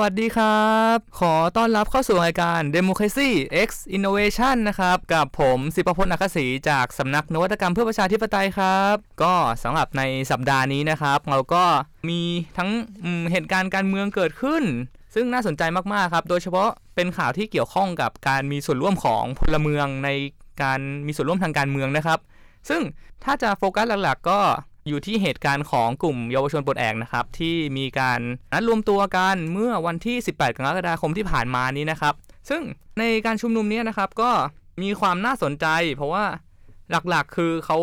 วัสดีครับ ขอต้อนรับเข้าสู่รายการ Democracy X Innovation นะครับ กับผมสิปพลอัคศรีจากสำนักนวัตกรรมเพื่อประชาธิปไตยครับ ก็สำหรับในสัปดาห์นี้นะครับ เราก็มีทั้งเหตุการณ์การเมืองเกิดขึ้น ซึ่งน่าสนใจมาก ๆ ครับ โดยเฉพาะเป็นข่าวที่เกี่ยวข้องกับการมีส่วนร่วมของพลเมืองในการมีส่วนร่วมทางการเมืองนะครับ ซึ่งถ้าจะโฟกัสหลัก ๆ ก็ อยู่ที่เหตุการณ์ของกลุ่มเยาวชนปลดแอกนะครับ ที่มีการนัดรวมตัวกันเมื่อวันที่ 18 กรกฎาคมที่ผ่านมานี้นะครับ ซึ่งในการชุมนุมนี้นะครับ ก็มีความน่าสนใจ เพราะว่าหลักๆ คือเขา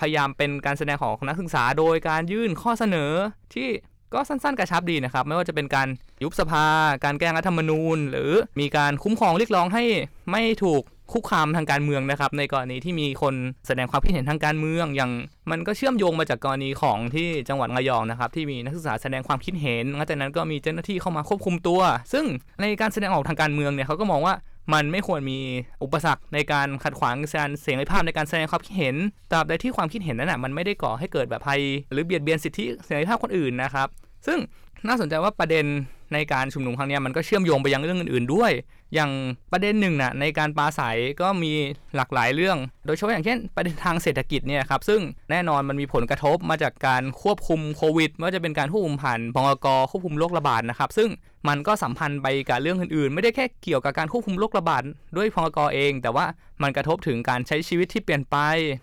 พยายามเป็นการแสดงของนักศึกษา โดยการยื่นข้อเสนอที่ก็สั้นๆกระชับดีนะครับ ไม่ว่าจะเป็นการยุบสภา การแก้รัฐธรรมนูญ หรือมีการคุ้มครองเรียกร้องให้ไม่ถูก คุกคามทางการเมืองนะครับ ในกรณีที่มีคนแสดงความคิดเห็นทางการเมือง อย่างมันก็เชื่อมโยงมาจากกรณีของที่จังหวัดระยองนะครับ ที่มีนักศึกษาแสดงความคิดเห็นหลังจากนั้นก็มีเจ้าหน้าที่เข้ามาควบคุมตัว ซึ่งในการแสดงออกทางการเมืองเนี่ยเขาก็มองว่ามันไม่ควรมีอุปสรรคในการขัดขวางการเสรีภาพในการแสดงความคิดเห็นตราบใดที่ความคิดเห็นนั้นนะมันไม่ได้ก่อให้เกิดแบบภัย หรือเบียดเบียนสิทธิเสรีภาพคนอื่นนะครับ ซึ่งน่าสนใจว่าประเด็น ในการชุมนุมครั้งนี้มันก็เชื่อมโยงไปยังเรื่องอื่น ๆ ด้วย อย่างประเด็นหนึ่งน่ะในการปราศัยก็มีหลากหลายเรื่อง โดยเฉพาะอย่างเช่น ประเด็นทางเศรษฐกิจเนี่ยครับซึ่งแน่นอนมันมีผลกระทบมาจากการควบคุมโควิดไม่ว่าจะเป็นการควบคุมผ่านพงกควบคุมโรคระบาดนะครับซึ่งมันก็สัมพันธ์ไปกับเรื่องอื่น ๆ ไม่ได้แค่เกี่ยวกับการควบคุมโรคระบาดด้วยพงกเอง แต่ว่ามันกระทบถึงการใช้ชีวิตที่เปลี่ยนไป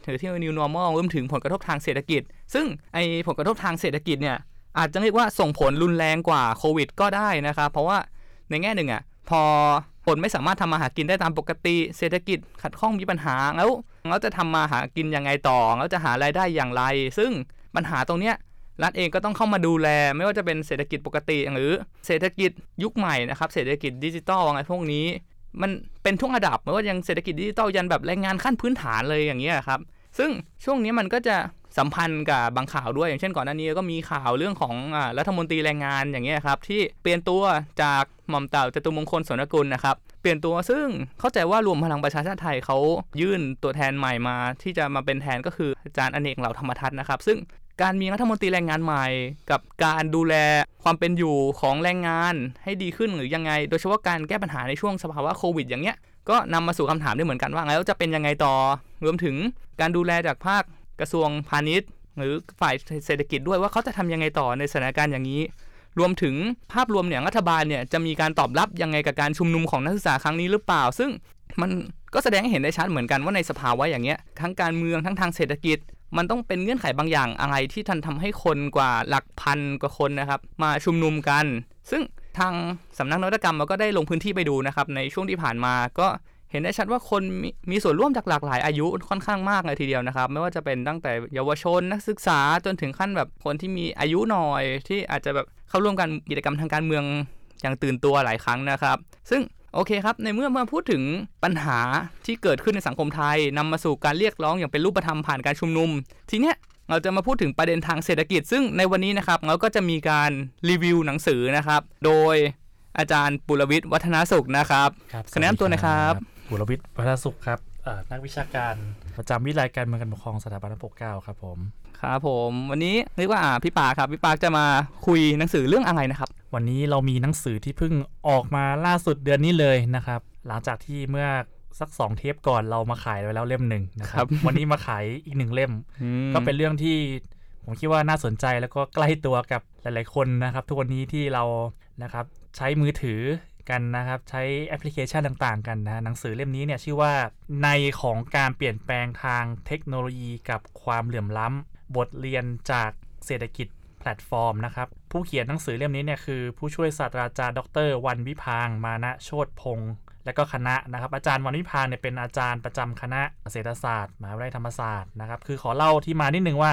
หรือที่ new normal รวมถึงผลกระทบทางเศรษฐกิจ ซึ่งไอผลกระทบทางเศรษฐกิจเนี่ย อาจจะเรียกว่าส่งผลรุนแรงกว่าโควิด ก็ได้นะครับ เพราะว่าในแง่หนึ่งอะพอคนไม่สามารถทำมาหากินได้ตามปกติ เศรษฐกิจขัดข้องมีปัญหาแล้วเราจะทำมาหากินยังไงต่อเราจะหารายได้อย่างไร ซึ่งปัญหาตรงเนี้ยรัฐเองก็ต้องเข้ามาดูแล ไม่ว่าจะเป็นเศรษฐกิจปกติหรือเศรษฐกิจยุคใหม่นะครับ เศรษฐกิจดิจิตอลอะไรพวกนี้ มันเป็นทุกระดับไม่ว่ายังเศรษฐกิจดิจิตอลยันแบบแรงงานขั้นพื้นฐานเลยอย่างเงี้ยครับ ซึ่งช่วงนี้มันก็จะ สัมพันธ์กับบางข่าวด้วย อย่างเช่นก่อนหน้านี้ก็มีข่าวเรื่องของอรัฐมนตรีแรงงานอย่างเงี้ยครับที่เปลี่ยนตัวจากหม่อมเต่าจตุมงคลสนกุลนะครับเปลี่ยนตัวซึ่งเข้าใจว่ารวมพลังประชาชาติไทยเขายื่นตัวแทนใหม่มา ที่จะมาเป็นแทนก็คืออาจารย์อเนกเหล่าธรรมทัศน์นะครับ ซึ่งการมีรัฐมนตรีแรงงานใหม่ กับการดูแลความเป็นอยู่ของแรงงานให้ดีขึ้นหรือยังไง โดยเฉพาะการแก้ปัญหาในช่วงสภาวะโควิดอย่างเงี้ยก็นำมาสู่คำถามด้วยเหมือนกันว่าแล้วจะเป็นยังไงต่อ รวมถึงการดูแลจากภาค กระทรวงพาณิชย์ หรือฝ่ายเศรษฐกิจด้วยว่าเขาจะทำยังไงต่อในสถานการณ์อย่างนี้ รวมถึงภาพรวมเนี่ยรัฐบาลเนี่ยจะมีการตอบรับยังไงกับการชุมนุมของนักศึกษาครั้งนี้หรือเปล่า ซึ่งมันก็แสดงให้เห็นได้ชัดเหมือนกันว่าในสภาวะอย่างเงี้ยทั้งการเมืองทั้งทางเศรษฐกิจ มันต้องเป็นเงื่อนไขบางอย่างอะไรที่ทันทำให้คนกว่าหลักพันกว่าคนนะครับ มาชุมนุมกัน ซึ่งทางสำนักนวัตกรรมเราก็ได้ลงพื้นที่ไปดูนะครับในช่วงที่ผ่านมาก็ เห็นได้ชัดว่าคนมมีส่วนร่วมจากหลากหลายอายุค่อนข้างมากเลยทีเดียวนะครับ ไม่ว่าจะเป็นตั้งแต่เยาวชนนักศึกษาจนถึงขั้นแบบคนที่มีอายุหน่อย ที่อาจจะแบบเข้าร่วมกันกิจกรรมทางการเมืองอย่างตื่นตัวหลายครั้งนะครับ ซึ่งโอเคครับ ในเมื่อมาพูดถึงปัญหาที่เกิดขึ้นในสังคมไทยนำมาสู่การเรียกร้องอย่างเป็นรูปธรรมผ่านการชุมนุม ทีเนี้ยเราจะมาพูดถึงประเด็นทางเศรษฐกิจ ซึ่งในวันนี้นะครับเราก็จะมีการรีวิวหนังสือนะครับ โดยอาจารย์ปุรวิทย์วัฒนสุขนะครับครับคะแนนำตัวหนะครับ บุรวิทย์วัฒนสุขครับเอ่อนักวิชาการประจำวิทยาลัยการเมืองการปกครองสถาบันพระปกเกล้าครับผมครับผมวันนี้เรียกว่าอ่าพี่ปาครับพี่ปาจะมาคุยหนังสือเรื่องอะไรนะครับ วันนี้เรามีหนังสือที่เพิ่งออกมาล่าสุดเดือนนี้เลยนะครับ หลังจากที่เมื่อสักสองเทปก่อนเรามาขายไว้แล้วเล่มหนึ่งนะคครัรับบวันนี้มาขายอีกหนึ่งเล่ม ก็เป็นเรื่องที่ผมคิดว่าน่าสนใจแล้วก็ใกล้ตัวกับหลาย ๆ คนนะครับ ทุกวันนี้ที่เรานะครับใช้มือถือ กันนะครับ ใช้แอปพลิเคชันต่างๆกันนะหนังสือเล่มนี้เนี่ยชื่อว่านัยของการเปลี่ยนแปลงทางเทคโนโลยีกับความเหลื่อมล้ำบทเรียนจากเศรษฐกิจแพลตฟอร์มนะครับ ผู้เขียนหนังสือเล่มนี้เนี่ยคือ ผู้ช่วยศาสตราจารย์ดร วรรณวิภางค์ มานะโชติพงษ์และก็คณะนะครับ อาจารย์วรรณวิภางค์เนี่ยเป็นอาจารย์ประจำคณะเศรษฐศาสตร์มหาวิทยาลัยธรรมศาสตร์นะครับ คือขอเล่าที่มานิดนึงว่า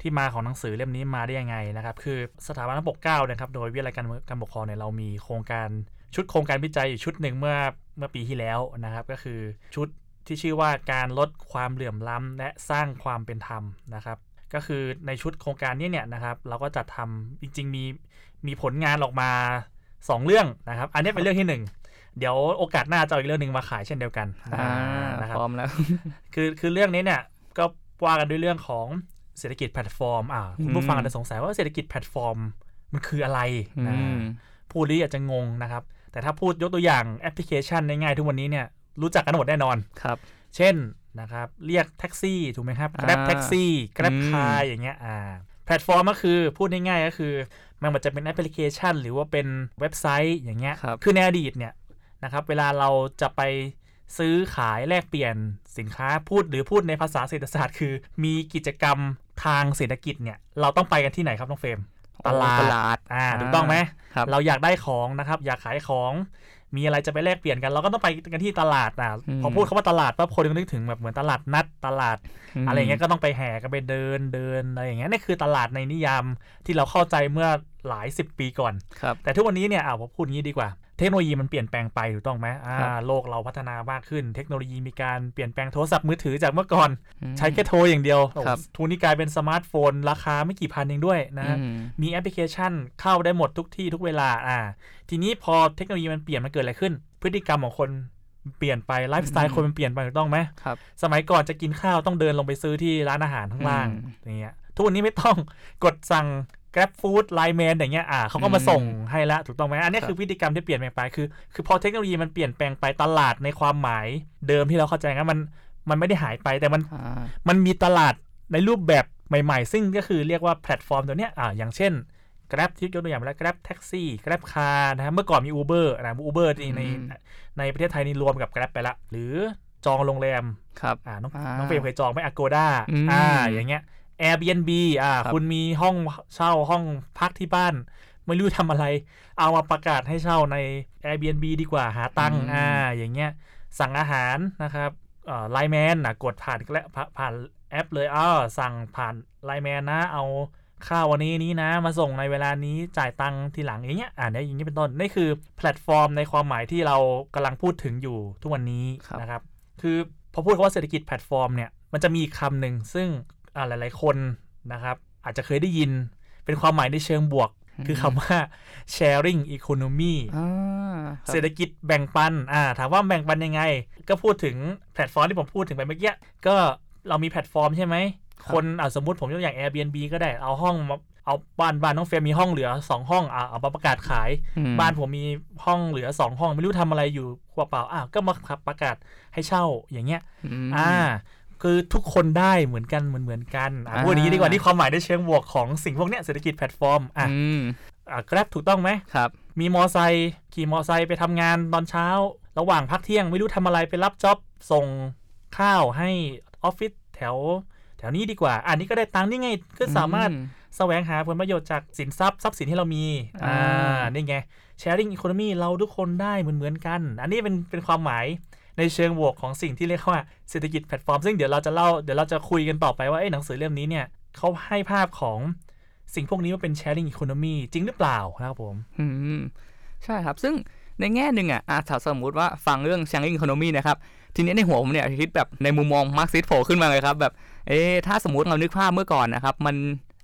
ที่มาของหนังสือเล่มนี้มาได้ยังไงนะครับ คือสถาบันพระปกเกล้านะครับ โดยวิทยาลัยการการปกครองเนี่ยเรามีโครงการ ชุดโครงการวิจัยอยู่ชุดหนึ่งเมื่อเมื่อปีที่แล้วนะครับ ก็คือชุดที่ชื่อว่าการลดความเหลื่อมล้ำและสร้างความเป็นธรรมนะครับ ก็คือในชุดโครงการนี้เนี่ยนะครับ เราก็จัดทำจริง ๆ มีมีผลงานออกมา 2 เรื่องนะครับ อันนี้เป็นเรื่องที่หนึ่งเดี๋ยวโอกาสหน้าจะเอาอีกเรื่องหนึ่งมาขายเช่นเดียวกันอ่านะครับพร้อมแล้วคือคือเรื่องนี้เนี่ยก็ว่ากันด้วยเรื่องของเศรษฐกิจแพลตฟอร์มอ่าคุณผู้ฟังอืมอาจจะสงสัยว่าเศรษฐกิจแพลตฟอร์มมันคืออะไรอืมนะพูดแล้วอาจจะงงนะครับ แต่ถ้าพูดยกตัวอย่างแอปพลิเคชันง่ายๆทุกวันนี้เนี่ยรู้จักกันหมดแน่นอนครับ เช่นนะครับเรียกแท็กซี่ถูกไหมครับ Grab อ่าแท็กซี่ Grab อืม Car อย่างเงี้ยอ่าแพลตฟอร์มก็คือพูดง่ายๆก็คือมันมันจะเป็นแอปพลิเคชัน หรือว่าเป็นเว็บไซต์อย่างเงี้ยครับอในอดีตเนี่ยนะครับเวลาเราจะไปซื้อขายแลกเปลี่ยนสินค้าพูดหรือพูดในภาษาเศรษฐศาสตร์ คือ มีกิจกรรมทางเศรษฐกิจเนี่ยเราต้องไปกันที่ไหนครับน้องเฟรม ตลาดตลาดอ่าถูกต้องไหมครับเราอยากได้ของนะครับ อยากขายของมีอะไรจะไปแลกเปลี่ยนกันเราก็ต้องไปกันที่ตลาดอะอืมพอพูดคำว่าตลาดปั๊บคนก็นึกถึงแบบเหมือนตลาดนัดตลาดมอะไรอย่างเงี้ยก็ต้องไปแห่กันไปเดินเดินอะไรอย่างเงี้ยนี่คือตลาดในนิยามที่เราเข้าใจเมื่อหลายสิบปีก่อนครับแต่ทุกวันนี้เนี่ยอ่าผมพูดงี้ดีกว่า เทคโนโลยีมันเปลี่ยนแปลงไปถูกต้องไหมอ่าครับโลกเราพัฒนามากขึ้น เทคโนโลยีมีการเปลี่ยนแปลงโทรศัพท์มือถือจากเมื่อก่อนอืมใช้แค่โทรอย่างเดียวครับโอ้ทุกวันนี้กลายเป็นสมาร์ทโฟน ราคาไม่กี่พันเองด้วยนะฮะอืมมีแอปพลิเคชันเข้าได้หมดทุกที่ทุกเวลาอ่า ทีนี้พอเทคโนโลยีมันเปลี่ยนมันเกิดอะไรขึ้น พฤติกรรมของคนเปลี่ยนไปไลฟ์สไตล์อืมคนมันเปลี่ยนไปถูกต้องไหมครับสมัยก่อนจะกินข้าวต้องเดินลงไปซื้อที่ร้านอาหารข้างล่างอืมอย่างเงี้ยทุกวันนี้ไม่ต้องกดสั่ง Grab Food Line Man อย่างเงี้ยอ่าเขาก็มาส่งให้ละถูกต้องไหมอันนี้ครับคือพฤติกรรมที่เปลี่ยนแปลงไปคือ คือพอเทคโนโลยีมันเปลี่ยนแปลงไปตลาดในความหมายเดิมที่เราเข้าใจกันมันมันไม่ได้หายไปแต่มันอ่ามันมีตลาดในรูปแบบใหม่ ๆ ซึ่งก็คือเรียกว่าแพลตฟอร์มตัวเนี้ยอ่าอย่างเช่น Grab ที่ยกตัวอย่างไปแล้ว Grab Taxi Grab Car นะครับเมื่อก่อนมี Uber นะ Uber นี่ในอืมในประเทศไทยนี่รวมกับ Grab ไปละ หรือจองโรงแรมครับอ่าน้องอ่าน้องเฟรมเคยจองไหม Agoda อืมอ่าอย่างเงี้ย Airbnb อ่าครับคุณมีห้องเช่าห้องพักที่บ้าน ไม่รู้ทำอะไร เอามาประกาศให้เช่าใน Airbnb ดีกว่าหาตังค์อ่าอย่างเงี้ยสั่งอาหารนะครับ LINE MAN นะกดผ่านและผ่านแอปเลยอ้าวสั่งผ่าน LINE MAN นะ เอาข้าววันนี้นี้นะ มาส่งในเวลานี้จ่ายตังค์ทีหลังอย่างเงี้ยอ่าเนี่ยอย่างนี้เป็นต้น นี่คือแพลตฟอร์มในความหมายที่เรากำลังพูดถึงอยู่ทุกวันนี้ครับนะครับ คือพอพูดคำว่าเศรษฐกิจแพลตฟอร์มเนี่ยมันจะมีอีกคำหนึ่งซึ่งอ่า หลาย ๆ คนนะครับ อาจจะเคยได้ยินเป็นความหมายในเชิงบวก คือคำว่า sharing economy อ่าครับเศรษฐกิจแบ่งปันอ่าถามว่าแบ่งปันยังไง ก็พูดถึงแพลตฟอร์มที่ผมพูดถึงไปเมื่อกี้ ก็เรามีแพลตฟอร์มใช่ไหม คนอ่าสมมติผมยกอย่าง Airbnb ก็ได้ เอาห้องมาเอาบ้านบ้านน้องเฟรมมีห้องเหลือ2ห้องอ่าเอามาประกาศขายอืมบ้านผมมีห้องเหลือ2ห้อง ไม่รู้ทำอะไรอยู่ครัวเปล่าอ่าก็มาประกาศให้เช่าอย่างเงี้ยมอ่า คือทุกคนได้เหมือนกันเหมือนเหมือนกันอ่าอ่าพูดอย่างนี้ดีกว่านี่ความหมายในเชิงบวกของสิ่งพวกเนี้ยเศรษฐกิจแพลตฟอร์มอะอืมอ่า Grab ถูกต้องไหมครับ มีมอไซค์ขี่มอไซค์ไปทำงานตอนเช้า ระหว่างพักเที่ยงไม่รู้ทำอะไรไปรับจ็อบส่งข้าวให้ออฟฟิศแถว แถวนี้ดีกว่า อันนี้ก็ได้ตังค์นี่ไงก็สามารถอืแสวงหาผลประโยชน์จากสินทรัพย์ทรัพย์สินที่เรามี อ่าอ่านี่ไง sharing economy เราทุกคนได้เหมือนเหมือนๆกัน อันนี้เป็นเป็นความหมาย ในเชิงบวกของสิ่งที่เรียกว่าเศรษฐกิจแพลตฟอร์มซึ่งเดี๋ยวเราจะเล่าเดี๋ยวเราจะคุยกันต่อไปว่าเอ้หนังสือเล่มนี้เนี่ยเขาให้ภาพของสิ่งพวกนี้ว่าเป็น sharing economy จริงหรือเปล่านะครับผมอืมใช่ครับ ซึ่งในแง่หนึ่งอะอาถ้าสมมติว่าฟังเรื่อง sharing economy นะครับ ทีนี้ในหัวผมเนี่ยคิดแบบในมุมมองมาร์กซิสโผล่ขึ้นมาเลยครับแบบเอ๊ถ้าสมมติเรานึกภาพเมื่อก่อนนะครับมัน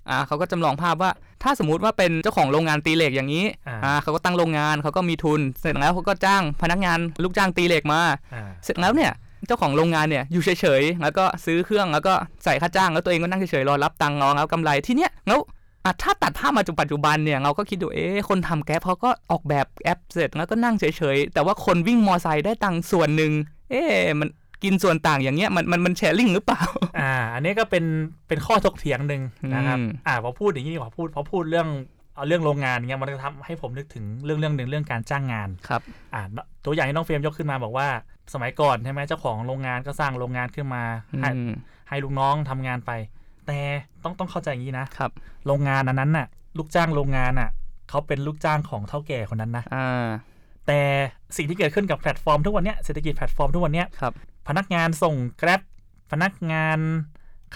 อ่าเขาก็จำลองภาพว่า ถ้าสมมติว่าเป็นเจ้าของโรงงานตีเหล็กอย่างนี้อ่าอ่าเขาก็ตั้งโรงงานเขาก็มีทุน เสร็จแล้วเขาก็จ้างพนักงานลูกจ้างตีเหล็กมาอ่าเสร็จแล้วเนี่ยเจ้าของโรงงานเนี่ยอยู่เฉยๆแล้วก็ซื้อเครื่องแล้วก็ใส่ค่าจ้างแล้วตัวเองก็นั่งเฉยๆรอรับตังค์รอรับกำไรที่เนี้ยแล้วอะถ้าตัดภาพมาจุปัจจุบันเนี่ยเราก็คิดดูเอ๊ะคนทำแก๊ปเขาก็ออกแบบแอปเสร็จแล้วก็นั่งเฉยๆ แต่ว่าคนวิ่งมอไซค์ได้ตังค์ส่วนหนึ่งเอ๊ะมัน กินส่วนต่างอย่างเงี้ยมันมันมันแชร์ลิงหรือเปล่า อ่า อันนี้ก็เป็นเป็นข้อถกเถียงหนึ่งนะครับอืมอ่าพอพูดอย่างนี้ดีกว่าพูดพอพูดเรื่องเอาเรื่องโรงงานเงี้ยมันจะทำให้ผมนึกถึงเรื่องเรื่องหนึ่งเรื่องการจ้างงานครับอ่าตัวอย่างที่น้องเฟรมยกขึ้นมาบอกว่า สมัยก่อนใช่ไหมเจ้าของโรงงานก็สร้างโรงงานขึ้นมาให้อืมให้ลูกน้องทำงานไป แต่ต้องต้องเข้าใจอย่างนี้นะครับ โรงงานอันนั้นน่ะ ลูกจ้างโรงงานน่ะเขาเป็นลูกจ้างของเท่าแก่คนนั้นนะอ่าแต่สิ่งที่เกิดขึ้นกับแพลตฟอร์มทุกวันเนี้ยเศรษฐกิจแพลตฟอร์มทุกวันเนี้ยครับ พนักงานส่ง Grab พนักงาน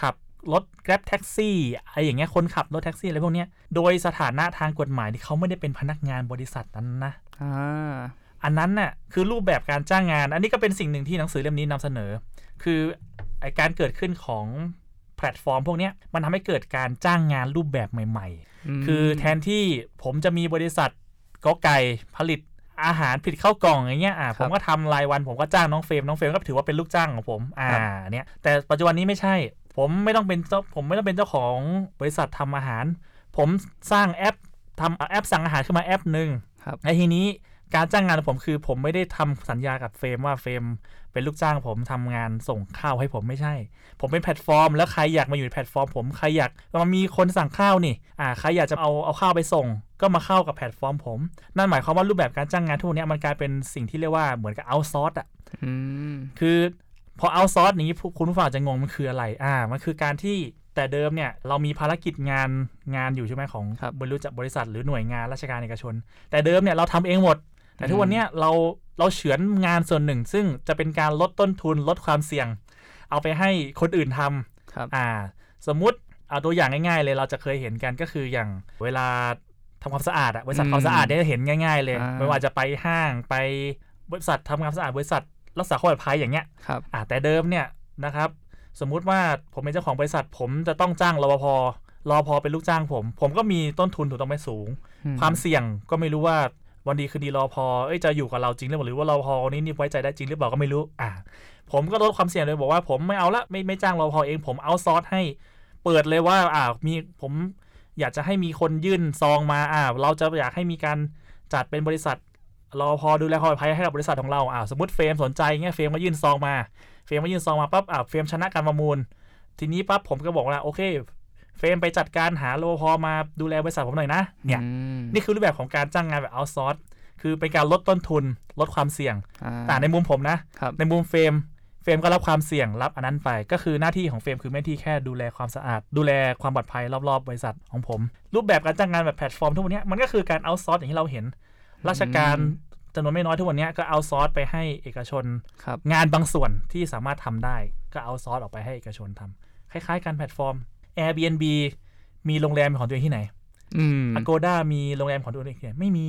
ขับรถ Grab แท็กซี่อะไรอย่างเงี้ยคนขับรถแท็กซี่อะไรพวกเนี้ยโดยสถานะทางกฎหมายที่เขาไม่ได้เป็นพนักงานบริษัทนั้นนะอ่าอันนั้นน่ะคือรูปแบบการจ้างงาน อันนี้ก็เป็นสิ่งหนึ่งที่หนังสือเล่มนี้นำเสนอ คือไอการเกิดขึ้นของแพลตฟอร์มพวกเนี้ยมันทำให้เกิดการจ้างงานรูปแบบใหม่ ๆ คือแทนที่ผมจะมีบริษัทกอไก่ผลิต อาหารผลิตข้าวกล่องอย่างเงี้ยอ่าคผรับมก็ทำรายวันผมก็จ้างน้องเฟรมน้องเฟรมก็ถือว่าเป็นลูกจ้างของผม อ่าครับเนี่ยแต่ปัจจุบันนี้ไม่ใช่ ผมไม่ต้องเป็นเจ้าผมไม่ต้องเป็นเจ้าของบริษัททำอาหาร ผมสร้างแอปทำแอปสั่งอาหารขึ้นมาแอปหนึ่งครับในทีนี้การจ้างงานของผมคือผมไม่ได้ทำสัญญากับเฟรมว่าเฟรมเป็นลูกจ้างผมทำงานส่งข้าวให้ผมไม่ใช่ ผมเป็นแพลตฟอร์ม แล้วใครอยากมาอยู่ในแพลตฟอร์ม ผมใครอยากมามีคนสั่งข้าวนี่อ่าใครอยากจะเอาเอาข้าวไปส่ง ก็มาเข้ากับแพลตฟอร์มผม นั่นหมายความว่ารูปแบบการจ้างงานทุกวันนี้มันกลายเป็นสิ่งที่เรียกว่าเหมือนกับ outsource อะอืมคือพอ outsource นี้ผู้คุณผู้ฟังอาจจะงงมันคืออะไร อ่า มันคือการที่แต่เดิมเนี่ยเรามีภารกิจงานงานอยู่ใช่ไหมของครับบริษัทบริษัทหรือหน่วยงานราชการเอกชน แต่เดิมเนี่ยเราทำเองหมด แต่ทุกวันเนี้ยเราเราเฉือนงานส่วนหนึ่ง ซึ่งจะเป็นการลดต้นทุนลดความเสี่ยง เอาไปให้คนอื่นทำครับอ่า สมมุติเอาตัวอย่างง่ายๆเลยเราจะเคยเห็นกันก็คืออย่างเวลา ทำความสะอาดอะบริษัทอืมความสะอาดเนี่ยจะเห็นง่าย ๆ เลยอ่าไม่ว่าจะไปห้างไปบริษัททำความสะอาดบริษัทรักษาความปลอดภัยอย่างเงี้ยครับอ่าแต่เดิมเนี่ยนะครับ สมมุติว่าผมเป็นเจ้าของบริษัท ผมจะต้องจ้างรปภรปภเป็นลูกจ้างผม ผมก็มีต้นทุนถูกต้องไหมสูงอืมความเสี่ยงก็ไม่รู้ว่าวันดีคืนดีรปภ.เอ้ยจะอยู่กับเราจริงหรือเปล่าหรือว่ารปภ.นี้นี่ไว้ใจได้จริงหรือเปล่าก็ไม่รู้อ่าผมก็ลดความเสี่ยงเลยบอกว่าผมไม่เอาละไม่ไม่จ้างรปภ.เองผม outsource ให้ เปิดเลยว่าอ่ามีผม อยากจะให้มีคนยื่นซองมาอ่าเราจะอยากให้มีการจัดเป็นบริษัทรปภ.ดูแลความปลอดภัยให้กับบริษัทของเราอ่าสมมติเฟรมสนใจเงี้ยเฟรมมายื่นซองมาเฟรมมายื่นซองมาปั๊บอ่าเฟรมชนะการประมูล ทีนี้ปั๊บผมก็บอกว่าโอเคเฟรมไปจัดการหารปภ.มาดูแลบริษัทผมหน่อยนะ เนี่ยอืมนี่คือรูปแบบของการจ้างงานแบบ outsource คือเป็นการลดต้นทุนลดความเสี่ยงอ่าแต่ในมุมผมนะครับในมุมเฟรม เฟรมก็รับความเสี่ยงรับอันนั้นไป ก็คือหน้าที่ของเฟรมคือไม่ที่แค่ดูแลความสะอาด ดูแลความปลอดภัยรอบๆ บริษัทของผม รูปแบบการจ้างงานแบบแพลตฟอร์มทุกวันนี้มันก็คือการ outsource อย่างที่เราเห็น ราชการจำนวนไม่น้อยทุกวันนี้ก็ outsource ไปให้เอกชนครับงานบางส่วนที่สามารถทำได้ก็ outsource ออกไปให้เอกชนทำคล้ายๆ การแพลตฟอร์ม Airbnb มีโรงแรมเป็นของตัวเองที่ไหนอืม Agoda มีโรงแรมของตัวเองที่ไหนไม่มี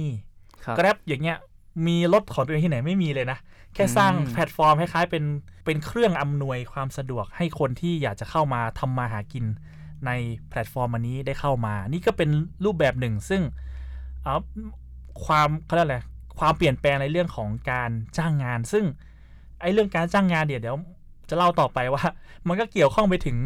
ครับ Grab อย่างเงี้ย มีรถของตัวเองที่ไหนไม่มีเลยนะ แค่สร้างอืมแพลตฟอร์มคล้ายๆเป็นเป็นเครื่องอำนวยความสะดวกให้คนที่อยากจะเข้ามาทำมาหากินในแพลตฟอร์มอันนี้ได้เข้ามา นี่ก็เป็นรูปแบบหนึ่ง ซึ่งเอ่อความเขาเรียกอะไรความเปลี่ยนแปลงในเรื่องของการจ้างงาน ซึ่งไอ้เรื่องการจ้างงานเดี๋ยวเดี๋ยวจะเล่าต่อไปว่า มันก็เกี่ยวข้องไปถึง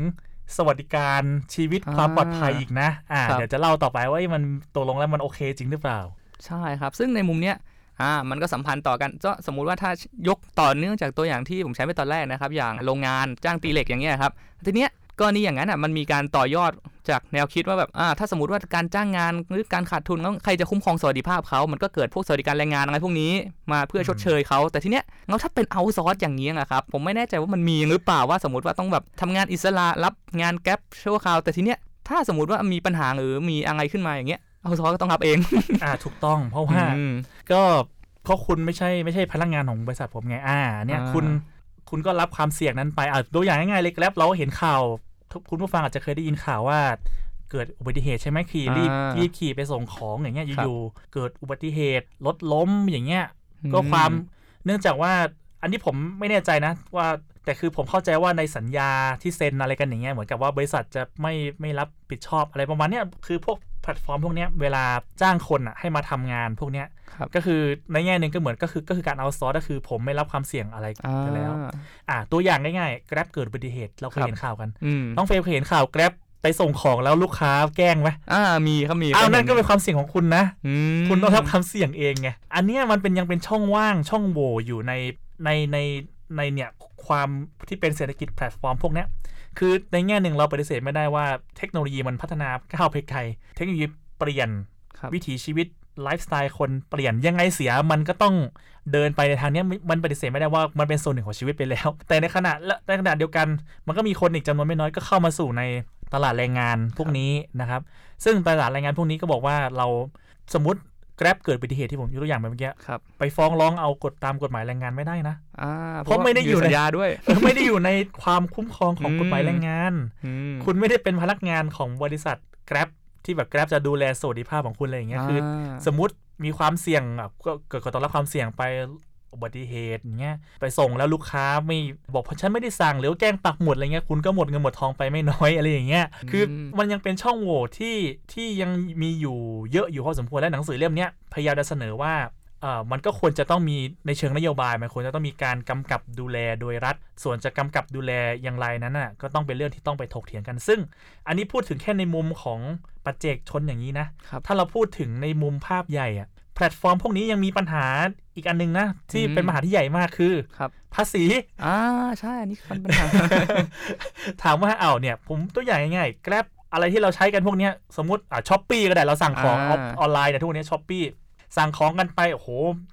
สวัสดิการชีวิตอ่าความปลอดภัยอีกนะ อ่าครับเดี๋ยวจะเล่าต่อไปว่าเอ้ยมันตกลงแล้วมันโอเคจริงหรือเปล่า ใช่ครับ ซึ่งในมุมเนี้ย อ่ามันก็สัมพันธ์ต่อกันก็สมมุติว่าถ้ายกต่อเนื่องจากตัวอย่างที่ผมใช้ไปตอนแรกนะครับ อย่างโรงงานจ้างตีเหล็กอย่างเงี้ยครับทีเนี้ยกรณีอย่างนั้นอะมันมีการต่อยอดจากแนวคิดว่าแบบอ่าถ้าสมมติว่าการจ้างงานหรือการขาดทุนแล้วใครจะคุ้มครองสวัสดิภาพเขามันก็เกิดพวกสวัสดิการแรงงานอะไรพวกนี้มาเพื่อชดเชยเขาแต่ทีเนี้ยแล้วถ้าเป็นเอาซอร์สอย่างนี้อะครับผมไม่แน่ใจว่ามันมีหรือเปล่าว่าสมมติว่าต้องแบบทำงานอิสระรับงานแก๊ปชั่วคราวแต่ทีเนี้ยถ้าสมมติว่ามีปัญหาหรือมีอะไรขึ้นมาอย่างเงี้ย เอาซอร์สก็ต้องรับเอง อ่าถูกต้อง เพราะว่าอืมก็เพราะคุณไม่ใช่ไม่ใช่พนักงานของบริษัทผมไงอ่า เนี่ยอ่าคุณคุณก็รับความเสี่ยงนั้นไปอ่าตัวอย่างง่ายๆเลยแล้วเราเห็นข่าวทุกคุณผู้ฟังอาจจะเคยได้ยินข่าวว่าเกิดอุบัติเหตุใช่ไหมขี่รีบอ่ารีบขี่ไปส่งของอย่างเงี้ยครับอยู่ๆเกิดอุบัติเหตุรถล้มอย่างเงี้ยก็ความเนื่องจากว่าอันนี้ผมไม่แน่ใจนะว่าแต่คือผมเข้าใจว่าในสัญญาที่เซ็นอะไรกันอย่างเงี้ยเหมือนกับว่าบริษัทจะไม่ไม่รับผิดชอบอะไรประมาณเนี้ยคือพวกแพลตฟอร์มพวกเนี้ยเวลาจ้างคนอะให้มาทำงานพวกเนี้ยครับก็คือในแง่หนึ่งก็เหมือนก็คือก็คือการเอาซอร์สก็คือผมไม่รับความเสี่ยงอะไรอ่ากันแล้ว อ่าตัวอย่างง่ายๆ Grab เกิดอุบัติเหตุเราเคยครับเห็นข่าวกันอืมน้องเฟรมเคยเห็นข่าว Grab ไปส่งของแล้วลูกค้าแกล้งไหมอ่ามีครับมีอ้าวคยนั่นห็ก็เป็นความเสี่ยงของคุณนะอืมคุณต้องรับความเสี่ยงเองไงอันเนี้ยมันเป็นยังเป็นช่องว่างช่องโหว่อยู่ในในในในเนี่ยความที่เป็นเศรษฐกิจแพลตฟอร์มพวกเนี้ย คือในแง่หนึ่งเราปฏิเสธไม่ได้ว่าเทคโนโลยีมันพัฒนาก้าวไปไกลเทคโนโลยีเปลี่ยนครับวิถีชีวิตไลฟ์สไตล์คนเปลี่ยนยังไงเสียมันก็ต้องเดินไปในทางเนี้ยมันมันปฏิเสธไม่ได้ว่ามันเป็นส่วนหนึ่งของชีวิตไปแล้ว แต่ในขณะและในขณะเดียวกัน มันก็มีคนอีกจำนวนไม่น้อยก็เข้ามาสู่ในตลาดแรงงานพวกนี้นะครับ ซึ่งตลาดแรงงานพวกนี้ก็บอกว่าเราสมมติ Grab เกิดอุบัติเหตุที่ผมยกตัวอย่างไปเมื่อกี้ครับไปฟ้องร้องเอากฎตามกฎหมายแรงงานไม่ได้นะอ่าเพราะไม่ได้อยู่ในสัญญาด้วยเออไม่ได้อยู่ในความคุ้มครองของอืมกฎหมายแรงงานอืมคุณไม่ได้เป็นพนักงานของบริษัท Grab ที่แบบ Grab จะดูแลสวัสดิภาพของคุณอะไรอย่างเงี้ยคือ สมมุติมีความเสี่ยงอะก็เกิดก็ต้องรับความเสี่ยงไป อุบัติเหตุอย่างเงี้ยไปส่งแล้วลูกค้าไม่บอกเพราะฉันไม่ได้สั่งหรือว่าแกล้งปักหมุดอะไรเงี้ยคุณก็หมดเงินหมดทองไปไม่น้อยอะไรอย่างเงี้ยคือมันยังเป็นช่องโหว่ที่ที่ยังมีอยู่เยอะอยู่พอสมควรและหนังสือเล่มเนี้ยพยายามจะเสนอว่าเอ่อมันก็ควรจะต้องมีในเชิงนโยบาย มันควรจะต้องมีการกำกับดูแลโดยรัฐ ส่วนจะกำกับดูแลอย่างไรนั้นน่ะก็ต้องเป็นเรื่องที่ต้องไปถกเถียงกัน ซึ่ง อันนี้พูดถึงแค่ในมุมของปัจเจกชนอย่างนี้นะครับถ้าเราพูดถึงในมุมภาพใหญ่อะ แพลตฟอร์มพวกนี้ยังมีปัญหาอีกอันหนึ่งนะ ที่อืมเป็นปัญหาที่ใหญ่มากคือครับภาษี อ่าใช่อันนี้มันปัญหา ถามว่าเอาเนี่ย ผมตัวอย่างง่ายๆ Grab อะไรที่เราใช้กันพวกเนี้ยสมมติอะ Shopee ก็ได้เราสั่งของอ่าออนไลน์เนี่ยทุกวันนี้ Shopee สั่งของกันไปโอ้โห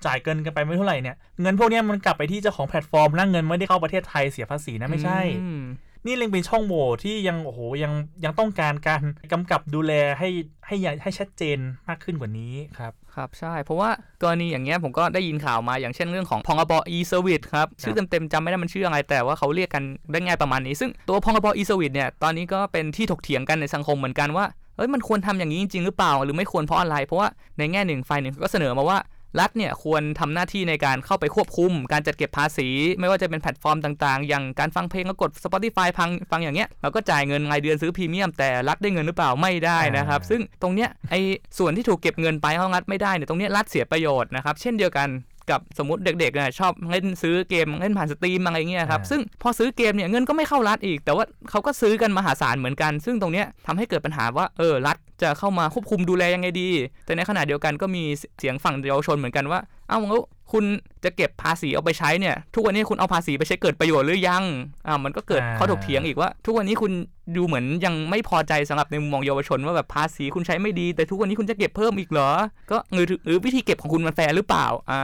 จ่ายเกินกันไปไม่เท่าไหร่เนี่ยเงินพวกเนี้ยมันกลับไปที่เจ้าของแพลตฟอร์มนะเงินไม่ได้เข้าประเทศไทยเสียภาษีนะไม่ใช่อืม นี่เลยเป็นช่องโหว่ที่ยังโอ้โหยังยังต้องการการกำกับดูแลให้ให้ใหญ่ให้ชัดเจนมากขึ้นกว่านี้ครับครับใช่ เพราะว่ากรณีอย่างเงี้ยผมก็ได้ยินข่าวมาอย่างเช่นเรื่องของพงบ e-service ครับ ชื่อเต็มๆจำไม่ได้มันชื่ออะไร แต่ว่าเขาเรียกกันได้ง่ายประมาณนี้ ซึ่งตัวพ.ร.บ. e-service เนี่ยตอนนี้ก็เป็นที่ถกเถียงกันในสังคมเหมือนกันว่าเอ้ยมันควรทำอย่างนี้จริงๆหรือเปล่า หรือไม่ควรเพราะอะไร เพราะว่าในแง่หนึ่งฝ่ายหนึ่งก็เสนอมาว่า รัฐเนี่ยควรทำหน้าที่ในการเข้าไปควบคุม การจัดเก็บภาษี ไม่ว่าจะเป็นแพลตฟอร์มต่างๆ อย่างการฟังเพลงก็กด Spotify ฟังฟังอย่างเงี้ยเราก็จ่ายเงินรายเดือนซื้อพรีเมียมแต่รัฐได้เงินหรือเปล่าไม่ได้นะครับอ่าซึ่งตรงเนี้ยไอ้ส่วนที่ถูกเก็บเงินไปเขารัฐไม่ได้เนี่ยตรงเนี้ยรัฐเสียประโยชน์นะครับเช่นเดียวกัน กับสมมติเด็กๆเนี่ยชอบเล่นซื้อเกมเล่นผ่านสตรีมอะไรเงี้ยครับซึ่งพอซื้อเกมเนี่ยเงินก็ไม่เข้ารัฐอีก แต่ว่าเขาก็ซื้อกันมหาศาลเหมือนกัน ซึ่งตรงเนี้ยทำให้เกิดปัญหาว่าเออรัฐจะเข้ามาควบคุมดูแลยังไงดี แต่ในขณะเดียวกันก็มีเสียงฝั่งเยาวชนเหมือนกันว่า เอ้าแล้ว คุณจะเก็บภาษีเอาไปใช้เนี่ย ทุกวันนี้คุณเอาภาษีไปใช้เกิดประโยชน์หรือยังอ่ามันก็เกิดอ่าข้อถกเถียงอีกว่า ทุกวันนี้คุณดูเหมือนยังไม่พอใจสำหรับในมุมมองเยาวชนว่าแบบภาษีคุณใช้ไม่ดี แต่ทุกวันนี้คุณจะเก็บเพิ่มอีกเหรอ ก็หรือหรือวิธีเก็บของคุณมันแฟร์หรือเปล่าอ่า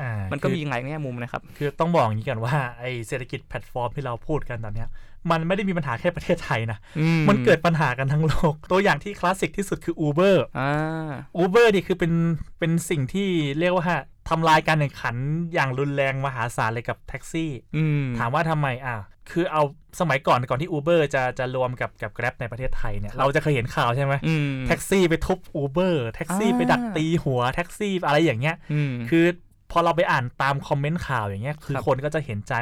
อ่ามันก็คือมีหลายแง่มุมนะครับ คือต้องบอกอย่างนี้กันว่าไอ้เศรษฐกิจแพลตฟอร์มที่เราพูดกันตอนเนี้ยมันไม่ได้มีปัญหาแค่ประเทศไทยนะอืมันเกิดปัญหากันทั้งโลก ตัวอย่างที่คลาสสิกที่สุดคือ Uber อ่า Uber นี่คือเป็นเป็นสิ่งที่เรียกว่า ทำลายการแข่งขันอย่างรุนแรงมหาศาลเลยกับแท็กซี่อืมถามว่าทำไมอะคือเอาสมัยก่อนก่อนที่ Uber จะจะรวมกับกับ Grab ในประเทศไทยเนี่ย เราจะเคยเห็นข่าวใช่ไหมอืมแท็กซี่ไปทุบ Uber แท็กซี่อ่าไปดักตีหัวแท็กซี่อะไรอย่างเงี้ยอืมคือพอเราไปอ่านตามคอมเมนต์ข่าวอย่างเงี้ย คือครับคนก็จะเห็นใจ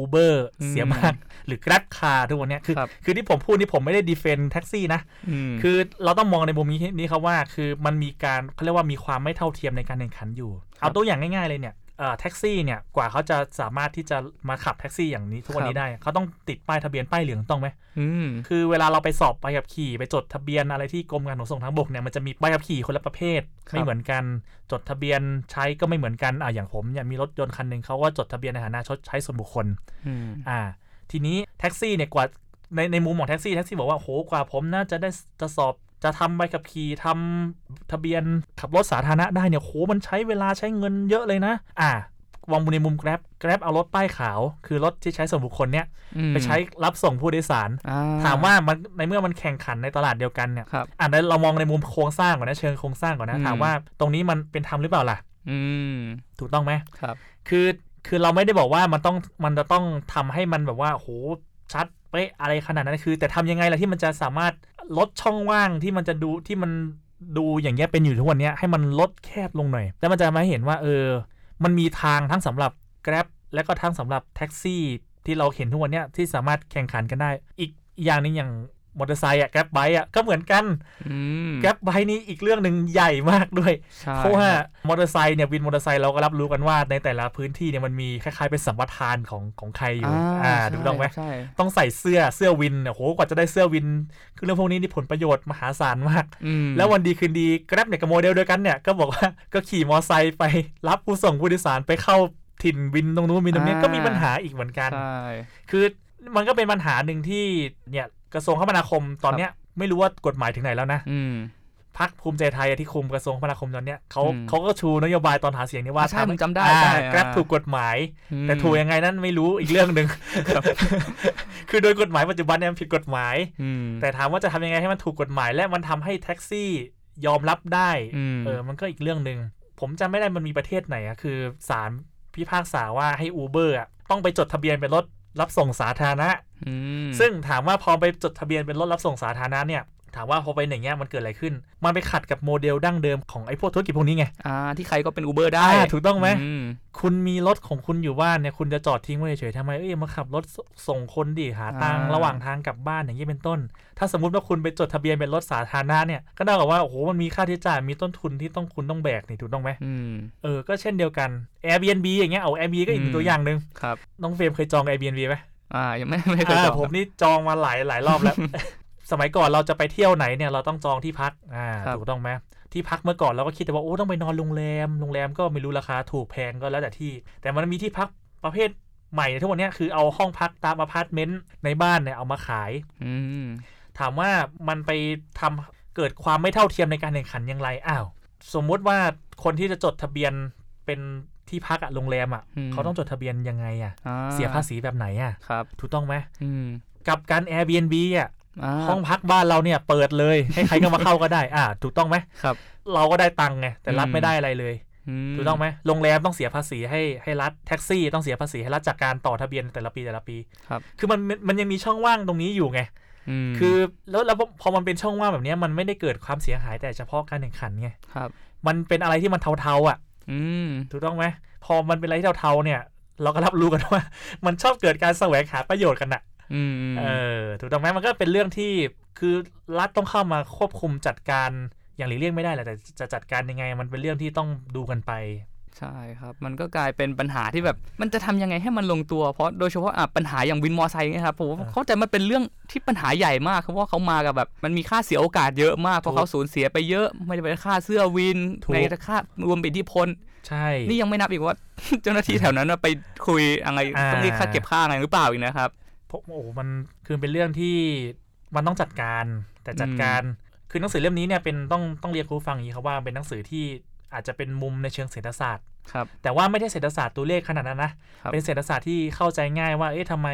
Uber อืมเสียมาก หรือ Grab Car ทุกวันเนี้ยคือครับคือที่ผมพูดนี่ผมไม่ได้ defend แท็กซี่นะคือเราต้องมองในมุมนี้นี้ครับว่า คือมันมีการเขาเรียกว่ามีความไม่เท่าเทียมในการแข่งขันอยู่ เอาตัวอย่างง่ายๆเลยเนี่ยเอ่อ แท็กซี่เนี่ยกว่าเขาจะสามารถที่จะมาขับแท็กซี่อย่างนี้ทุกวันนี้ได้ เขาต้องติดป้ายทะเบียนป้ายเหลืองต้องไหมอืมคือเวลาเราไปสอบใบขับขี่ ไปจดทะเบียนอะไรที่กรมการขนส่งทางบกเนี่ยมันจะมีใบขับขี่คนละประเภท ไม่เหมือนกันจดทะเบียนใช้ก็ไม่เหมือนกันอ่าอย่างผมเนี่ยมีรถยนต์คันหนึ่งเขาก็จดทะเบียนในฐานะรถใช้ส่วนบุคคลอืมอ่า ทีนี้แท็กซี่เนี่ยกว่าในในมุมของแท็กซี่แท็กซี่บอกว่าโหกว่าผมน่าจะได้จะสอบ จะทำใบขับขี่ทำทะเบียนขับรถสาธารณะได้เนี่ยโหมันใช้เวลาใช้เงินเยอะเลยนะ อ่าวางในมุม Grab Grab เอารถป้ายขาว คือรถที่ใช้ส่วนบุคคลเนี่ยอืมไปใช้รับส่งผู้โดยสารอ่ถามว่ามันในเมื่อมันแข่งขันในตลาดเดียวกันเนี่ยครับอ่าเรามองในมุมโครงสร้างก่อนนะเชิงโครงสร้างก่อนนะอืมถามว่าตรงนี้มันเป็นธรรมหรือเปล่าล่ะอืมถูกต้องไหมครับ คือคือเราไม่ได้บอกว่ามันต้องมันจะต้องทำให้มันแบบว่าโหชัดเป๊ะอะไรขนาดนั้นคือ แต่ทำยังไงล่ะที่มันจะสามารถลดช่องว่างที่มันจะดูที่มันดูอย่างเงี้ยเป็นอยู่ทุกวันนี้ให้มันลดแคบลงหน่อย แล้วมันจะมาเห็นว่าเออ มันมีทางทั้งสำหรับ Grab และก็ทั้งสำหรับแท็กซี่ที่เราเห็นทุกวันนี้ที่สามารถแข่งขันกันได้ อีกอย่างหนึงอย่าง มอเตอร์ไซค์อะแกร็บไบค์อะก็เหมือนกันอืมแกร็บไบค์นี่อีกเรื่องหนึ่งใหญ่มากด้วยใช่เพราะว่ามอเตอร์ไซค์เนี่ยวินมอเตอร์ไซค์เราก็รับรู้กันว่าในแต่ละพื้นที่เนี่ยมันมีคล้ายๆเป็นสัมปทานของของใครอยู่อ่าถูกต้องไหมใช่ต้องใส่เสื้อเสื้อวินเนี่ยโหกว่าจะได้เสื้อวิน คือเรื่องพวกนี้นี่ผลประโยชน์มหาศาลมากอืมแล้ววันดีคืนดีแกร็บเนี่ยกับโมเดลเดียวกันเนี่ยก็บอกว่าก็ขี่มอเตอร์ไซค์ไปรับผู้ส่งผู้โดยสารไปเข้าถิ่นวินตรงนู้นวินตรงนี้ก็มีปัญหาอีกเหมือนกันใช่คือมันก็เป็นปัญหาหนึ่งที่เนี่ย กระทรวงคมนาคมตอนเนี้ยไม่รู้ว่ากฎหมายถึงไหนแล้วนะอืมพักภูมิใจไทยที่คุมกระทรวงคมนาคมตอนเนี้ยเขาอืมเขาก็ชูนโยบายตอนหาเสียงนี่ว่าอ่าใช่ผมจำได้อ่าใช่แกร็บอ่าถูกกฎหมายอืมแต่ถูกยังไงนั้นไม่รู้อีกเรื่องหนึ่งคือโดยกฎหมายปัจจุบันเนี่ยมันผิดกฎหมายอืมแต่ถามว่าจะทำยังไงให้มันถูกกฎหมาย และมันทำให้แท็กซี่ยอมรับได้อืมเออมันก็อีกเรื่องหนึ่งผมจำไม่ได้มันมีประเทศไหนอะคือศาลพิพากษาว่าให้ Uber อะต้องไปจดทะเบียนเป็นรถ รับส่งสาธารณะอืมซึ่งถามว่าพอไปจดทะเบียนเป็นรถรับส่งสาธารณะเนี่ย ถามว่าพอไปอย่างเงี้ยมันเกิดอะไรขึ้น มันไปขัดกับโมเดลดั้งเดิมของไอ้พวกธุรกิจพวกนี้ไงอ่าที่ใครก็เป็นอูเบอร์ได้อ่าถูกต้องไหมอืมคุณมีรถของคุณอยู่บ้านเนี่ยคุณจะจอดทิ้งไว้เฉยๆทำไมเอ้ยมาขับรถสส่งคนดิหาตังค์อ่าระหว่างทางกลับบ้านอย่างนี้เป็นต้น ถ้าสมมติว่าคุณไปจดทะเบียนเป็นรถสาธารณะเนี่ยก็เท่ากับว่าโอ้โหมันมีค่าใช้จ่ายมีต้นทุนที่ต้องคุณต้องแบกนี่ถูกต้องไหมอืมเออก็เช่นเดียวกัน Airbnb อย่างเงี้ยเอา Airbnb ก็อีกหนึ่อืงมตัวอย่างหนึ่งครับน้องเฟรมเคยจอง Airbnb ไหมอ่ายังไม่ไม่เคยอ่าจองผมนี่จองมาหลายหลายรอบแล้ว สมัยก่อนเราจะไปเที่ยวไหนเนี่ยเราต้องจองที่พักอ่าครับถูกต้องไหมที่พักเมื่อก่อนเราก็คิดแต่ว่าโอ้ต้องไปนอนโรงแรมโรงแรมก็ไม่รู้ราคาถูกแพงก็แล้วแต่ที่ แต่มันมีที่พักประเภทใหม่ทุกวันเนี้ยคือเอาห้องพักตามอพาร์ตเมนต์ในบ้านเนี่ยเอามาขายอืมถามว่ามันไปทำเกิดความไม่เท่าเทียมในการแข่งขันอย่างไรอ้าวสมมุติว่าคนที่จะจดทะเบียนเป็นที่พักอะโรงแรมอะอืมเขาต้องจดทะเบียนยังไงอะอ่าเสียภาษีแบบไหนอะครับถูกต้องไหมอืมกับการ Airbnb อะ ห้องพักบ้านเราเนี่ยเปิดเลย ให้ใครก็มาเข้าก็ได้ อ่า ถูกต้องไหมครับ เราก็ได้ตังค์ไงแต่รัฐอืมไม่ได้อะไรเลยมถูกต้องไหมโรงแรมต้องเสียภาษีให้ให้รัฐแท็กซี่ต้องเสียภาษีให้รัฐจากการต่อทะเบียนแต่ละปีแต่ละปีครับ คือมันมันยังมีช่องว่างตรงนี้อยู่ไงมคือแล้วแล้วพอมันเป็นช่องว่างแบบเนี้ยมันไม่ได้เกิดความเสียหายแต่เฉพาะการแข่งขันไงครับ มันเป็นอะไรที่มันเทาๆอะอืมถูกต้องไหมพอมันเป็นอะไรที่เทาๆเนี่ย เราก็รับรู้กันว่า มันชอบเกิดการแสวงหาประโยชน์กันอะอืม เออถูกต้องไหมมันก็เป็นเรื่องที่คือรัฐต้องเข้ามาควบคุมจัดการอย่างหลีกเลี่ยงไม่ได้แหละแต่จะจัดการยังไง มันเป็นเรื่องที่ต้องดูกันไป ใช่ครับ มันก็กลายเป็นปัญหาที่แบบมันจะทำยังไงให้มันลงตัวเพราะโดยเฉพาะอะปัญหาอย่างวินมอไซค์เนี่ยครับผมว่าอ่าเข้าใจมันเป็นเรื่องที่ปัญหาใหญ่มากเพราะว่าเขามากับแบบมันมีค่าเสียโอกาสเยอะมากเพราะถูกเขาสูญเสียไปเยอะไม่ได้ไปค่าเสื้อวินถูกในค่ารวมไปอิทธิพลใช่ นี่ยังไม่นับอีกว่า เจ้าหน้าที่แถวนั้นน่ะไปคุยอะไรอ่าต้องเรียกค่าเก็บค่าอะไรหรือเปล่าอีกนะครับเพราะ โอ้โหมันคือเป็นเรื่องที่มันต้องจัดการแต่จัดการคือหนังสือเล่มนี้เนี่ยเป็นต้องต้องเรียนคุณผู้ฟังอย่างนี้ครับว่าเป็นหนังสือที่อาจจะเป็นมุมในเชิงเศรษฐศาสตร์ครับแต่ว่าไม่ใช่เศรษฐศาสตร์ตัวเลขขนาดนั้นนะครับเป็นเศรษฐศาสตร์ที่เข้าใจง่ายว่า เอ๊ะทำไม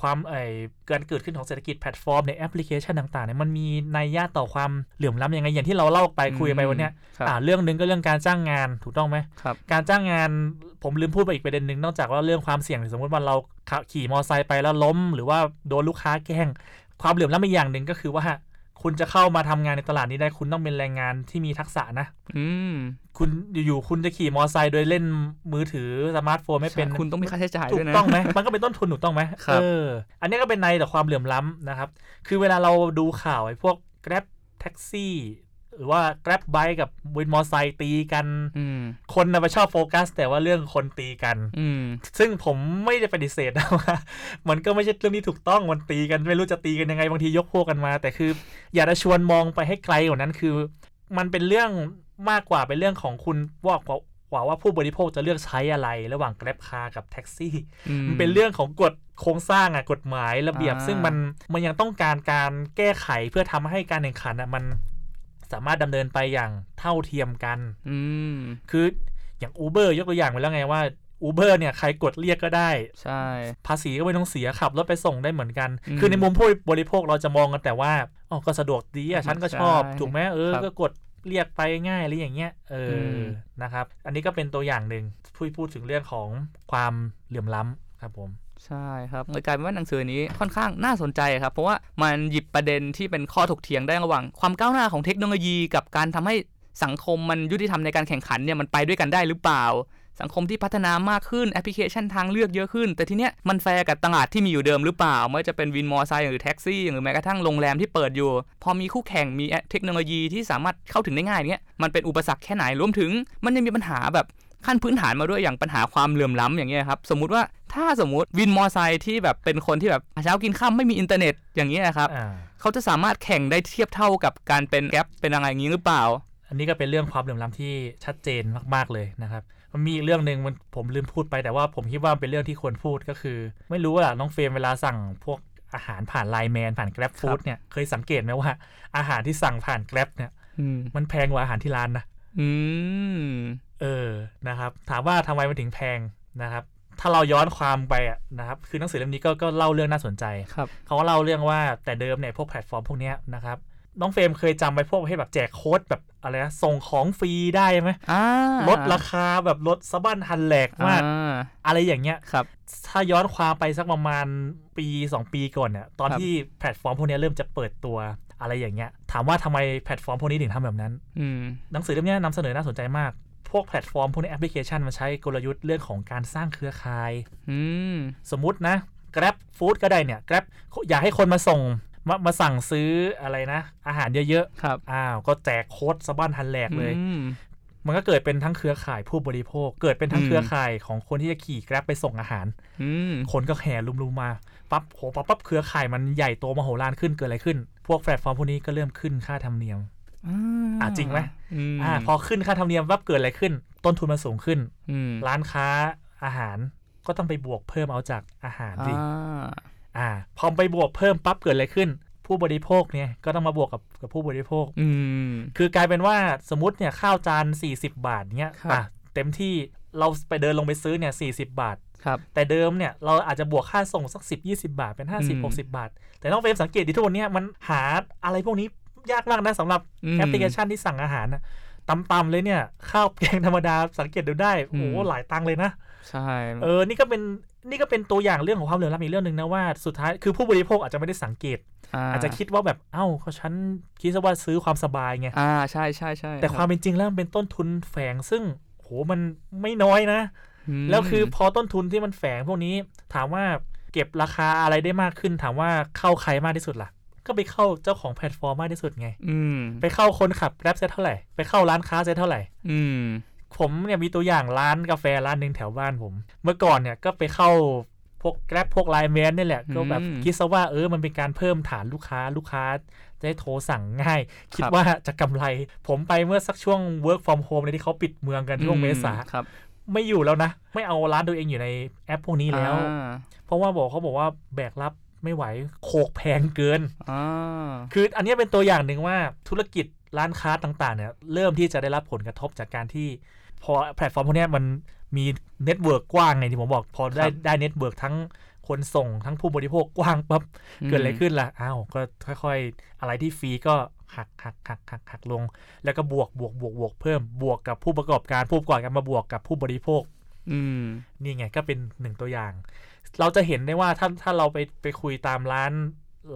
ความเอ่ยการเกิดขึ้นของเศรษฐกิจแพลตฟอร์มในแอปพลิเคชันต่างๆเนี่ยมันมีนัยยะต่อความเหลื่อมล้ำยังไงอย่างที่เราเล่าไปคุยไปวันเนี้ยครับอ่าเรื่องหนึ่งก็เรื่องการจ้างงานถูกต้องไหมครับการจ้างงานผมลืมพูดไปอีกประเด็นหนึ่งนอกจากว่าเรื่องความเสี่ยงสมมติว่าเราขับขี่มอเตอร์ไซค์ไปแล้วล้ม หรือว่าโดนลูกค้าแกล้ง ความเหลื่อมล้ำอีกอย่างหนึ่งก็คือว่า คุณจะเข้ามาทำงานในตลาดนี้ได้คุณต้องเป็นแรงงานที่มีทักษะนะ อืม คุณอยู่ๆคุณจะขี่มอเตอร์ไซค์โดยเล่นมือถือสมาร์ทโฟนไม่เป็นใช่คุณต้องมีค่าใช้จ่ายถูด้วยกนะต้องไหมมันก็เป็นต้นทุนถูกต้องไหมครับเอออันนี้ก็เป็นในแต่ความเหลื่อมล้ำนะครับ คือเวลาเราดูข่าวไอ้พวก Grab แท็กซี่ หรือว่า Grab Bike กับวินมอเตอร์ไซค์ตีกันอืมคนนะไปชอบโฟกัส แต่ว่าเรื่องคนตีกันอืมซึ่งผมไม่ได้ปฏิเสธนะว่า มันก็ไม่ใช่เรื่องที่ถูกต้องมันตีกันไม่รู้จะตีกันยังไงบางทียกพวกกันมา แต่คือ อยากจะชวนมองไปให้ไกลกว่านั้นคือ มันเป็นเรื่องมากกว่าเป็นเรื่องของคุณว่ากว่ากว่าว่าผู้บริโภคจะเลือกใช้อะไร ระหว่าง Grab Car กับแท็กซี่มันเป็นเรื่องของกฎโครงสร้างอะกฎหมายระเบียบอ่าซึ่งมันมันยังต้องการการแก้ไขเพื่อทำให้การแข่งขันอะมัน สามารถดำเนินไปอย่างเท่าเทียมกัน อืมคืออย่าง Uber ยกตัวอย่างไปแล้วไงว่า Uber เนี่ยใครกดเรียกก็ได้ ใช่ ภาษีก็ไม่ต้องเสียขับรถไปส่งได้เหมือนกันอืมคือในมุมผู้บริโภคเราจะมองกันแต่ว่าอ๋อก็สะดวกดีอะฉันก็ชอบใช่ถูกไหมเออครับก็กดเรียกไปง่ายอะไรอย่างเงี้ยเอออมนะครับ อันนี้ก็เป็นตัวอย่างหนึ่งพูดพูดถึงเรื่องของความเหลื่อมล้ำครับผม ใช่ครับเลยกลายเป็นว่าหนังสือนี้ค่อนข้างน่าสนใจครับ เพราะว่ามันหยิบประเด็นที่เป็นข้อถกเถียงได้ระหว่าง ความก้าวหน้าของเทคโนโลยีกับการทำให้สังคมมันยุติธรรมในการแข่งขันเนี่ยมันไปด้วยกันได้หรือเปล่า สังคมที่พัฒนามากขึ้นแอปพลิเคชันทางเลือกเยอะขึ้น แต่ทีเนี้ยมันแฟร์กับตลาดที่มีอยู่เดิมหรือเปล่าไม่ว่าจะเป็นวินมอเตอร์ไซค์หรือแท็กซี่หรือแม้กระทั่งโรงแรมที่เปิดอยู่ พอมีคู่แข่งมีเทคโนโลยีที่สามารถเข้าถึงได้ง่ายเงี้ยมันเป็นอุปสรรคแค่ไหนรวมถึง มันยังมีปัญหาแบบ ขั้นพื้นฐานมาด้วยอย่างปัญหาความเหลื่อมล้ำอย่างเงี้ยครับสมมุติว่าถ้าสมมุติวินมอไซค์ที่แบบเป็นคนที่แบบหาเช้ากินค่ำไม่มีอินเทอร์เน็ตอย่างเงี้ยครับอ่าเขาจะสามารถแข่งได้เทียบเท่ากับการเป็น Grab เป็นอะไรอย่างงี้หรือเปล่า อันนี้ก็เป็นเรื่องความเหลื่อมล้ำที่ชัดเจนมากๆเลยนะครับมันมีอีกเรื่องหนึ่งมันผมลืมพูดไปแต่ว่าผมคิดว่าเป็นเรื่องที่ควรพูดก็คือ ไม่รู้ว่าน้องเฟรมเวลาสั่งพวกอาหารผ่าน LINE MAN ผ่าน Grab Food เนี่ยเคยสังเกตไหมว่าอาหารที่สั่งผ่าน Grab เนี่ยอืมมันแพงกว่าอาหารที่ร้านนะ อืม เออนะครับ ถามว่าทำไมมันถึงแพงนะครับ ถ้าเราย้อนความไปอะนะครับ คือหนังสือเล่มนี้ก็ก็เล่าเรื่องน่าสนใจครับเขาก็เล่าเรื่องว่าแต่เดิมเนี่ยพวกแพลตฟอร์มพวกเนี้ยนะครับน้องเฟรมเคยจำไปพวกประเภทแบบแจกโค้ดแบบอะไรนะส่งของฟรีได้ไหมอ่าลดราคาแบบลดสะบั้นหันแหลกมากอ่าอะไรอย่างเงี้ยครับ ถ้าย้อนความไปสักประมาณปี 2 ปีก่อนเนี่ยตอนครับที่แพลตฟอร์มพวกเนี้ยเริ่มจะเปิดตัว อะไรอย่างเงี้ย ถามว่าทำไมแพลตฟอร์มพวกนี้ถึงทำแบบนั้นอืมหนังสือเล่มเนี้ยนำเสนอน่าสนใจมาก พวกแพลตฟอร์มพวกนี้แอปพลิเคชันมันใช้กลยุทธ์เรื่องของการสร้างเครือข่ายอืมสมมุตินะ Grab Food ก็ได้เนี่ย Grab อยากให้คนมาส่งมามาสั่งซื้ออะไรนะ อาหารเยอะครับๆอ้าว ก็แจกโค้ดสะบั้นหันแหลกเลยอืมมันก็เกิดเป็นทั้งเครือข่ายผู้บริโภค เกิดเป็นทั้งอืมเครือข่ายของคนที่จะขี่ Grab ไปส่งอาหารอืมคนก็แห่ลุมๆมา ปั๊บโหปั๊บปั๊บเครือข่ายมันใหญ่โตมโหฬารขึ้นเกิดอะไรขึ้น พวกแพลตฟอร์มพวกนี้ก็เริ่มขึ้นค่าธรรมเนียมอะจริงไหมมอ่า พอขึ้นค่าธรรมเนียมวับเกิดอะไรขึ้น ต้นทุนมันสูงขึ้นอืมร้านค้าอาหารก็ต้องไปบวกเพิ่มเอาจากอาหารดิอ่าอ่า พอไปบวกเพิ่มปั๊บเกิดอะไรขึ้น ผู้บริโภคเนี่ยก็ต้องมาบวกกับกับผู้บริโภค อืมคือกลายเป็นว่าสมมติเนี่ยข้าวจาน40 บาทเนี้ยครับอะเต็มที่เราไปเดินลงไปซื้อเนี่ย40 บาท ครับแต่เดิมเนี่ยเราอาจจะบวกค่าส่งสัก 10 20 บาทเป็นอืม50 60 บาท แต่น้องเฟรมสังเกตดิทุกวันเนี้ยมันหาอะไรพวกนี้ยากมากนะสำหรับอืมแอปพลิเคชันที่สั่งอาหารนะต่ำๆเลยเนี่ย ข้าวแกงธรรมดาสังเกตดูได้ โอ้โหอืมหลายตังค์เลยนะ ใช่ เออ นี่ก็เป็นนี่ก็เป็นตัวอย่างเรื่องของความเหลื่อมล้ำอีกเรื่องหนึ่งนะว่าสุดท้ายคือผู้บริโภคอาจจะไม่ได้สังเกต อาจจะคิดว่าแบบเอ้าก็ฉันคิดซะว่าซื้อความสบายไงอ่าใช่ใช่ใช่แต่ความเป็นจริงแล้วมันเป็นต้นทุนแฝงซึ่งโหมันไม่น้อยนะม แล้วคือพอต้นทุนที่มันแฝงพวกนี้ถามว่าเก็บราคาอะไรได้มากขึ้น ถามว่าเข้าใครมากที่สุดล่ะ ก็ไปเข้าเจ้าของแพลตฟอร์มมากที่สุดไง อืมไปเข้าคนขับ Grab เปอร์เซ็นต์เท่าไหร่ ไปเข้าร้านค้าเปอร์เซ็นต์เท่าไหร่ อืมผมเนี่ยมีตัวอย่างร้านกาแฟร้านหนึ่งแถวบ้านผม เมื่อก่อนเนี่ยก็ไปเข้าพวกแกร็บพวกไลน์แมนนี่แหละ ก็แบบอืมคิดซะว่าเออมันเป็นการเพิ่มฐานลูกค้าลูกค้าจะได้โทรสั่งง่าย คิดครับว่าจะกำไร ผมไปเมื่อสักช่วง work from home เลยที่เขาปิดเมืองกันช่วงเมษาครับ ไม่อยู่แล้วนะ ไม่เอาร้านตัวเองอยู่ในแอปพวกนี้แล้วอ่าเพราะว่าบอกเขาบอกว่าแบกรับไม่ไหวโขกแพงเกินอ่าคืออันเนี้ยเป็นตัวอย่างหนึ่งว่าธุรกิจร้านค้าต่างๆเนี่ยเริ่มที่จะได้รับผลกระทบจากการที่ พอแพลตฟอร์มพวกเนี้ยมันมี network กว้างไงที่ผมบอก พอได้ได้ network ทั้งคนส่งทั้งผู้บริโภคกว้างปั๊บเกิดอะไรขึ้นล่ะอ้าวก็ค่อย ๆ อะไรที่ฟรีก็ หักหักหักหักหักลง แล้วก็บวกบวกบวกบวกเพิ่มบวกกับผู้ประกอบการผู้ประกอบการมาบวกกับผู้บริโภค อืมนี่ไงก็เป็นหนึ่งตัวอย่าง เราจะเห็นได้ว่าถ้าถ้าเราไปไปคุยตามร้าน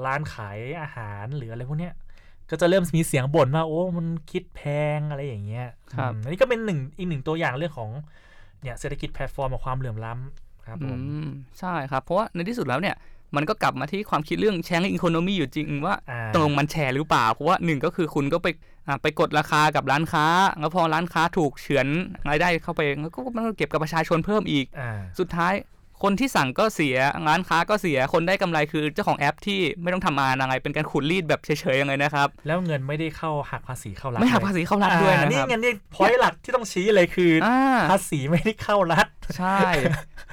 ร้านขายอาหารหรืออะไรพวกเนี้ยก็จะเริ่มมีเสียงบ่นว่าโอ้มันคิดแพงอะไรอย่างเงี้ยครับอืมอันนี้ก็เป็นหนึ่งอีกหนึ่งตัวอย่างเรื่องของเนี่ยเศรษฐกิจแพลตฟอร์มกับความเหลื่อมล้ำครับผอืมใช่ครับ เพราะว่าในที่สุดแล้วเนี่ย มันก็กลับมาที่ความคิดเรื่อง share economy อยู่จริงว่าอ่าตกลงมันแชร์หรือเปล่า เพราะว่าหนึ่งก็คือคุณก็ไปอ่าไปกดราคากับร้านค้า แล้วพอร้านค้าถูกเฉือนรายได้เข้าไปแล้วก็มันก็เก็บกับประชาชนเพิ่มอีกอ่าสุดท้าย คนที่สั่งก็เสียร้านค้าก็เสียคนได้กำไรคือเจ้าของแอปที่ไม่ต้องทำงานอะไรเป็นการขูดรีดแบบเฉยๆยังไงนะครับ แล้วเงินไม่ได้เข้าหักภาษีเข้ารัฐไม่หักเลยภาษีเข้ารัฐด้วยอ่านะนี่ครับไงนี่พอยหลักที่ต้องชี้เลยคืออ่าภาษีไม่ได้เข้ารัฐใช่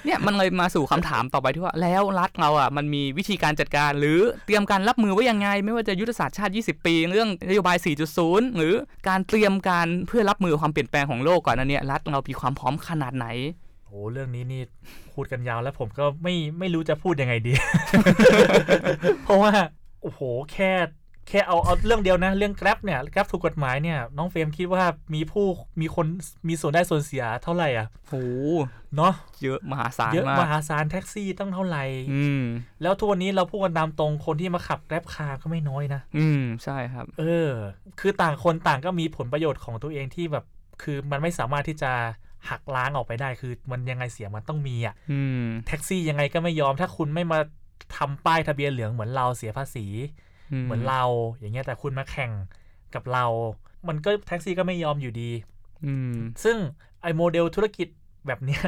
เนี่ยมันเลยมาสู่คำถามต่อไปที่ว่าแล้วรัฐเราอะมันมีวิธีการจัดการ หรือเตรียมการรับมือไว้ยังไง ไม่ว่าจะยุทธศาสตร์ชาติ 20 ปี เรื่องนโยบาย 4.0 หรือการเตรียมการเพื่อรับมือความเปลี่ยนแปลงของโลกก่อนอันเนี้ยรัฐเรามีความพร้อมขนาดไหน โอ้เรื่องนี้นี่พูดกันยาวแล้วผมก็ไม่ไม่รู้จะพูดยังไงดี เพราะว่าโอ้โหแค่แค่เอาเอาเรื่องเดียวนะ เรื่อง Grab เนี่ย Grab ถูกกฎหมายเนี่ยน้องเฟรมคิดว่ามีผู้มีคนมีส่วนได้ส่วนเสียเท่าไหร่อะโหเนาะเยอะมหาศาลเยอะมามกหาศาลแท็กซี่ต้องเท่าไหร่อืมแล้วทุกวันนี้เราพูดกันตามตรงคนที่มาขับ Grab คาก็ไม่น้อยนะ อืมใช่ครับ เออ คือต่างคนต่างก็มีผลประโยชน์ของตัวเองที่แบบ คือมันไม่สามารถที่จะ หักล้างออกไปได้คือ มันยังไงเสียมันต้องมีอะอืมแท็กซี่ยังไงก็ไม่ยอมถ้าคุณไม่มาทำป้ายทะเบียนเหลืองเหมือนเราเสียภาษี เหมือนเราอย่างเงี้ยแต่คุณมาแข่งกับเรา มันก็แท็กซี่ก็ไม่ยอมอยู่ดีอืมซึ่งไอ้โมเดลธุรกิจแบบเนี้ย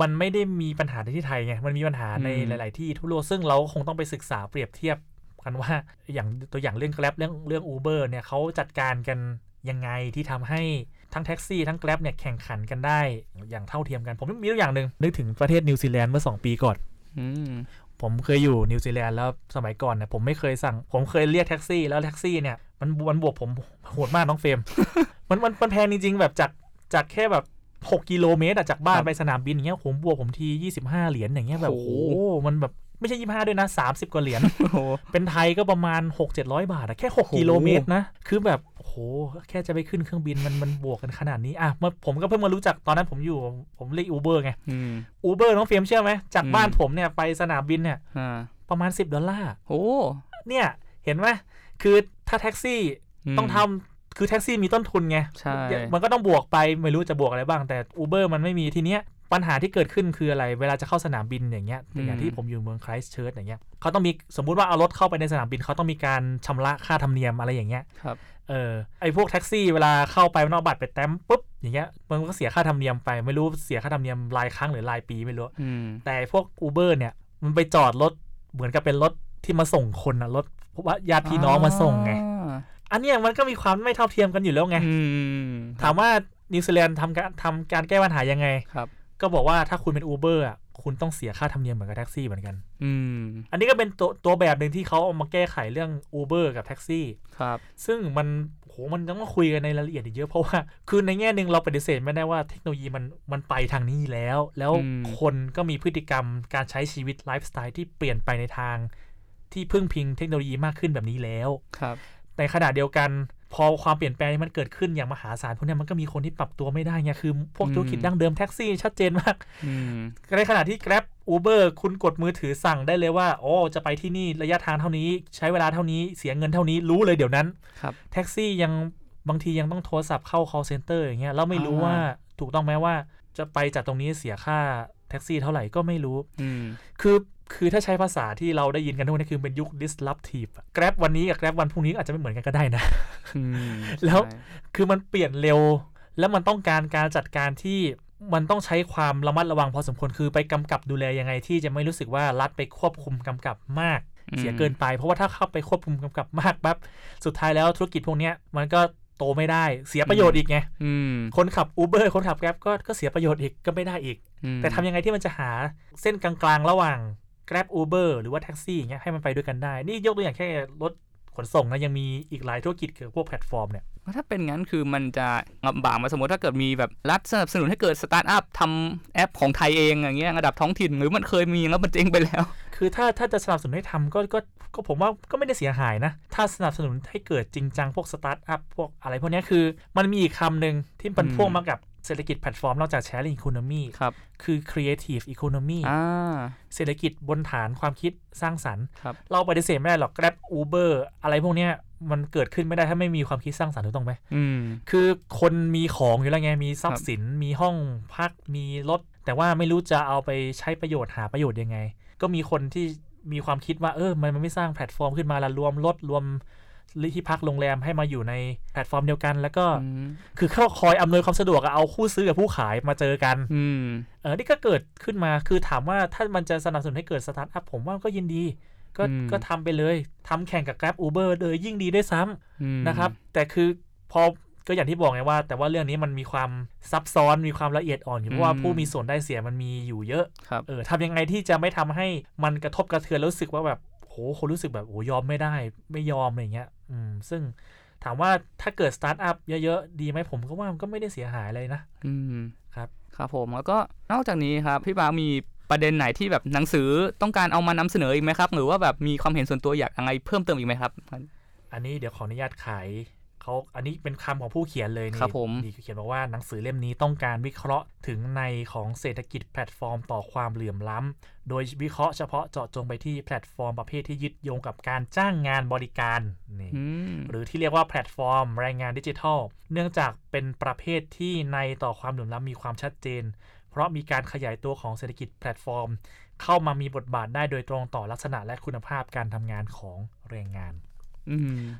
มันไม่ได้มีปัญหาในที่ไทยไงมันมีปัญหาในอืมหลาย ๆ ที่ทั่วโลกซึ่งเราคงต้องไปศึกษาเปรียบเทียบกันว่าอย่างตัวอย่างเรื่อง Grab เรื่องเรื่อง Uber เนี่ยเขาจัดการกันยังไงที่ทำให้ ทั้งแท็กซี่ทั้ง Grab เนี่ยแข่งขันกันได้อย่างเท่าเทียมกัน ผมมีตัวอย่างหนึ่งนึกถึงประเทศนิวซีแลนด์เมื่อ 2 ปีก่อนอืมผมเคยอยู่นิวซีแลนด์แล้วสมัยก่อนเนี่ยผมไม่เคยสั่ง ผมเคยเรียกแท็กซี่แล้วแท็กซี่เนี่ยมันมันบวกผมโหดมากน้องเฟรมมันมันมันแพงจริง ๆ แบบจากจากแค่แบบ6กิโลเมตรอะจากบ้านครับไปสนามบินอย่างเงี้ยผมบวกผมที25 เหรียญอย่างเงี้ยแบบโอ้โอ้โหโหมันแบบ ไม่ใช่25ด้วยนะ30กว่าเหรียญโอ้โหเป็นไทยก็ประมาณ6 700บาทอะแค่โอ้โห6กิโลเมตรนะ คือแบบโอ้โหแค่จะไปขึ้นเครื่องบินมันมันบวกกันขนาดนี้อะเมื่อผมก็เพิ่งมารู้จักตอนนั้นผมอยู่ผมเรียก Uber ไงอืม Uber น้องเฟรมเชื่อไหมจากอืมบ้านผมเนี่ยไปสนามบินเนี่ยอ่าประมาณ10ดอลลาร์โอ้เนี่ยเห็นไหมคือถ้าแท็กซี่ต้องทำคือแท็กซี่มีต้นทุนไงใช่มันก็ต้องบวกไปไม่รู้จะบวกอะไรบ้างแต่ Uber มันไม่มีทีเนี้ย ปัญหาที่เกิดขึ้นคืออะไร เวลาจะเข้าสนามบินอย่างเงี้ยอย่างที่ผมอยู่เมืองไครสต์เชิร์ชอย่างเงี้ยเขาต้องมีสมมุติว่าเอารถเข้าไปในสนามบินเขาต้องมีการชำระค่าธรรมเนียมอะไรอย่างเงี้ยครับเออไอพวกแท็กซี่เวลาเข้าไปมันเอาบัตรไปแตะปุ๊บอย่างเงี้ยมันก็เสียค่าธรรมเนียมไปไม่รู้เสียค่าธรรมเนียมรายครั้งหรือรายปีไม่รู้อืมแต่พวก Uber เนี่ยมันไปจอดรถเหมือนกับเป็นรถที่มาส่งคนอะรถเพราะว่าญาติพี่น้องมาส่งไงอันเนี้ยมันก็มีความไม่เท่าเทียมกันอยู่แล้วไงอืมถามว่านิวซีแลนด์ทำการทำการแก้ปัญหายังไงครับ ก็บอกว่าถ้าคุณเป็น Uber อะคุณต้องเสียค่าธรรมเนียมเหมือนกับแท็กซี่เหมือนกัน อืม อันนี้ก็เป็นตัวตัวแบบหนึ่งที่เขาเอามาแก้ไขเรื่อง Uber กับแท็กซี่ ครับ ซึ่งมันโห มันต้องมาคุยกันในรายละเอียดอีกเยอะ เพราะว่า คือในแง่หนึ่งเราปฏิเสธไม่ได้ว่าเทคโนโลยีมันมันไปทางนี้แล้ว แล้วคนก็มีพฤติกรรมการใช้ชีวิตไลฟ์สไตล์ที่เปลี่ยนไปในทาง ที่พึ่งพิงเทคโนโลยีมากขึ้นแบบนี้แล้ว ครับ ในขณะเดียวกัน พอความเปลี่ยนแปลงนี้มันเกิดขึ้นอย่างมหาศาลพวกเนี้ยมันก็มีคนที่ปรับตัวไม่ได้ไงคือ พวกธุรกิจดั้งเดิมแท็กซี่ชัดเจนมากอืมในขณะที่ Grab Uber คุณกดมือถือสั่งได้เลยว่าโอ้จะไปที่นี่ระยะทางเท่านี้ ใช้เวลาเท่านี้เสียเงินเท่านี้รู้เลยเดี๋ยวนั้นครับแท็กซี่ยังบางทียังต้องโทรศัพท์เข้า call center อย่างเงี้ยแล้วไม่รู้อ่าว่าถูกต้องไหมว่าจะไปจากตรงนี้เสียค่า แท็กซี่เท่าไหร่ก็ไม่รู้อืมคือคือถ้าใช้ภาษาที่เราได้ยินกันทุกวันนี้คือเป็นยุค disruptive อะ Grab วันนี้กับ Grab วันพรุ่งนี้อาจจะไม่เหมือนกันก็ได้นะอืมแล้วใช่คือมันเปลี่ยนเร็ว แล้วมันต้องการการจัดการที่มันต้องใช้ความระมัดระวังพอสมควรคือไปกำกับดูแลยังไงที่จะไม่รู้สึกว่ารัฐไปควบคุมกำกับมากอืมเสียเกินไป เพราะว่าถ้าเข้าไปควบคุมกำกับมากปั๊บสุดท้ายแล้วธุรกิจพวกเนี้ยมันก็ โตไม่ได้เสียประโยชน์อีกไงอืมคนขับ Uber คนขับ Grab ก็ก็เสียประโยชน์อีกก็ไม่ได้อีกอืมแต่ทำยังไงที่มันจะหาเส้นกลางๆ ระหว่าง Grab Uber หรือว่าแท็กซี่อย่างเงี้ยให้มันไปด้วยกันได้ นี่ยกตัวอย่างแค่รถข นส่งนะยังมีอีกหลายธุรกิจคือพวกแพลตฟอร์มเนี่ยถ้าเป็นงั้นคือมันจะลำบากมาสมมติถ้าเกิดมีแบบรัฐสนับสนุนให้เกิดสตาร์ทอัพทำแอปของไทยเองอย่างเงี้ยระดับท้องถิ่นหรือมันเคยมีแล้วมันเจ๊งไปแล้ว คือถ้าถ้าจะสนับสนุนให้ทำก็ก็ก็ผมว่าก็ไม่ได้เสียหายนะ ถ้าสนับสนุนให้เกิดจริงจังพวกสตาร์ทอัพพวกอะไรพวกเนี้ยคือ มันมีอีกคำหนึ่งที่มันอืมพ่วงมากับ เศรษฐกิจแพลตฟอร์มนอกจาก sharing economy ครับคือ creative economy อ่าเศรษฐกิจบนฐานความคิดสร้างสรรค์ครับเราปฏิเสธไม่ได้หรอก Grab Uber อะไรพวกเนี้ยมันเกิดขึ้นไม่ได้ถ้าไม่มีความคิดสร้างสรรค์ถูกต้องไหมอืมคือคนมีของอยู่แล้วไง มีทรัพย์สิน มีห้องพัก มีรถ แต่ว่าไม่รู้จะเอาไปใช้ประโยชน์หาประโยชน์ยังไง ก็มีคนที่มีความคิดว่าเออ มันมันไม่สร้างแพลตฟอร์มขึ้นมาละรวมรถรวม ที่พักโรงแรมให้มาอยู่ในแพลตฟอร์มเดียวกัน แล้วก็อืมคือเขาคอยอำนวยความสะดวกอะเอาผู้ซื้อกับผู้ขายมาเจอกันอืมเออนี่ก็เกิดขึ้นมาคือถามว่าถ้ามันจะสนับสนุนให้เกิดสตาร์ทอัพผมว่าก็ยินดี ก็อืมก็ทำไปเลยทำแข่งกับ Grab Uber เลยยิ่งดีด้วยซ้ำอืมนะครับ แต่คือพอก็อย่างที่บอกไงว่า แต่ว่าเรื่องนี้มันมีความซับซ้อนมีความละเอียดอ่อนอยู่เพราะว่าผู้มีส่วนได้เสียมันมีอยู่เยอะครับเออทำยังไงที่จะไม่ทำให้มันกระทบกระเทือนแล้วรู้สึกว่าแบบโหคนรู้สึกแบบโหยอมไม่ได้ ไม่ยอมอะไรเงี้ย อืมซึ่งถามว่าถ้าเกิดสตาร์ทอัพเยอะๆ ดีไหมผมก็ว่ามันก็ไม่ได้เสียหายเลยนะ อืมครับ ครับผมแล้วก็นอกจากนี้ครับ พี่บาสมีประเด็นไหนที่แบบหนังสือต้องการเอามานำเสนออีกไหมครับ หรือว่าแบบมีความเห็นส่วนตัวอยากอะไรเพิ่มเติมอีกไหมครับ อันนี้เดี๋ยวขออนุญาตขาย เขาอันนี้เป็นคำของผู้เขียนเลยนี่ครับผมดีเขียนบอกว่าหนังสือเล่มนี้ต้องการวิเคราะห์ถึงนัยของเศรษฐกิจแพลตฟอร์มต่อความเหลื่อมล้ำโดยวิเคราะห์เฉพาะเจาะจงไปที่แพลตฟอร์มประเภทที่ยึดโยงกับการจ้างงานบริการนี่อืมหรือที่เรียกว่าแพลตฟอร์มแรงงานดิจิทัล เนื่องจากเป็นประเภทที่นัยต่อความเหลื่อมล้ำมีความชัดเจน เพราะมีการขยายตัวของเศรษฐกิจแพลตฟอร์ม เข้ามามีบทบาทได้โดยตรงต่อลักษณะและคุณภาพการทำงานของแรงงานอืม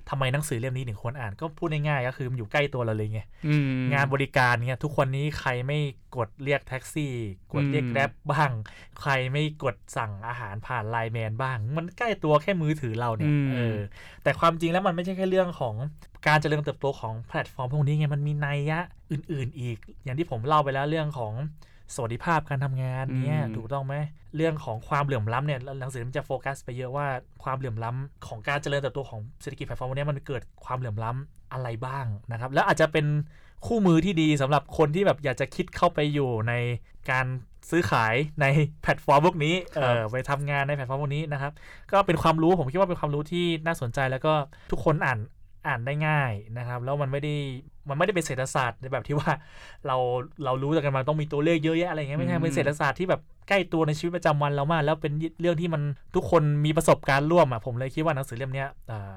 ทำไมหนังสือเล่มนี้ถึงควรอ่านก็พูดง่ายๆก็คือมันอยู่ใกล้ตัวเราเลยไงอืมงานบริการเนี่ยทุกคนนี้ใครไม่กดเรียกแท็กซี่ กดเรียกอืมแกร็บบ้าง ใครไม่กดสั่งอาหารผ่านไลน์แมนบ้าง มันใกล้ตัวแค่มือถือเราเนี่ยเออแต่ความจริงแล้วมันไม่ใช่แค่เรื่องของการเจริญเติบโตของแพลตฟอร์มพวกนี้ไงมันมีนัยยะอื่น ๆ อีก อย่างที่ผมเล่าไปแล้วเรื่องของ สวัสดิภาพการทำงานเนี่ยถูกต้องไหมเรื่องของความเหลื่อมล้ำเนี่ยหนังสือมันจะโฟกัสไปเยอะว่าความเหลื่อมล้ำของการเจริญเติบโตของเศรษฐกิจแพลตฟอร์มพวกนี้มันเกิดความเหลื่อมล้ำอะไรบ้างนะครับแล้วอาจจะเป็นคู่มือที่ดีสำหรับคนที่แบบอยากจะคิดเข้าไปอยู่ในการซื้อขายในแพลตฟอร์มพวกนี้เออไปทำงานในแพลตฟอร์มพวกนี้นะครับ ก็เป็นความรู้ผมคิดว่าเป็นความรู้ที่น่าสนใจแล้วก็ทุกคนอ่าน อ่านได้ง่ายนะครับ แล้วมันไม่ได้มันไม่ได้เป็นเศรษฐศาสตร์ในแบบที่ว่าเราเรารู้กันมาต้องมีตัวเลขเยอะแยะอะไรอย่างเงี้ยไม่ใช่อืมเป็นเศรษฐศาสตร์ที่แบบใกล้ตัวในชีวิตประจำวันเรามากแล้วเป็นเรื่องที่มันทุกคนมีประสบการณ์ร่วมอะผมเลยคิดว่าหนังสือเล่มเนี้ยอ่า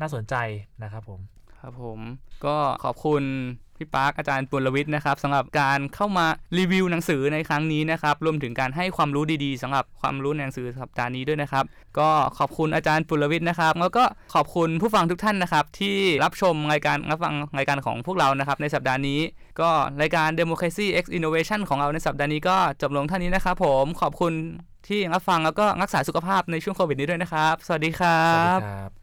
น่าสนใจนะครับผมครับผมก็ขอบคุณ พี่ปาร์คอาจารย์ปุรวิทย์นะครับสำหรับการเข้ามารีวิวหนังสือในครั้งนี้นะครับรวมถึงการให้ความรู้ดีๆสำหรับความรู้ในหนังสือสัปดาห์นี้ด้วยนะครับ ก็ขอบคุณอาจารย์ปุรวิทย์นะครับ แล้วก็ขอบคุณผู้ฟังทุกท่านนะครับ ที่รับชมรายการรับฟังรายการของพวกเรานะครับในสัปดาห์นี้ ก็รายการ Democracy X Innovation ของเราในสัปดาห์นี้ก็จบลงเท่านี้นะครับ ผมขอบคุณที่รับฟังแล้วก็รักษาสุขภาพในช่วงโควิดนี้ด้วยนะครับ สวัสดีครับ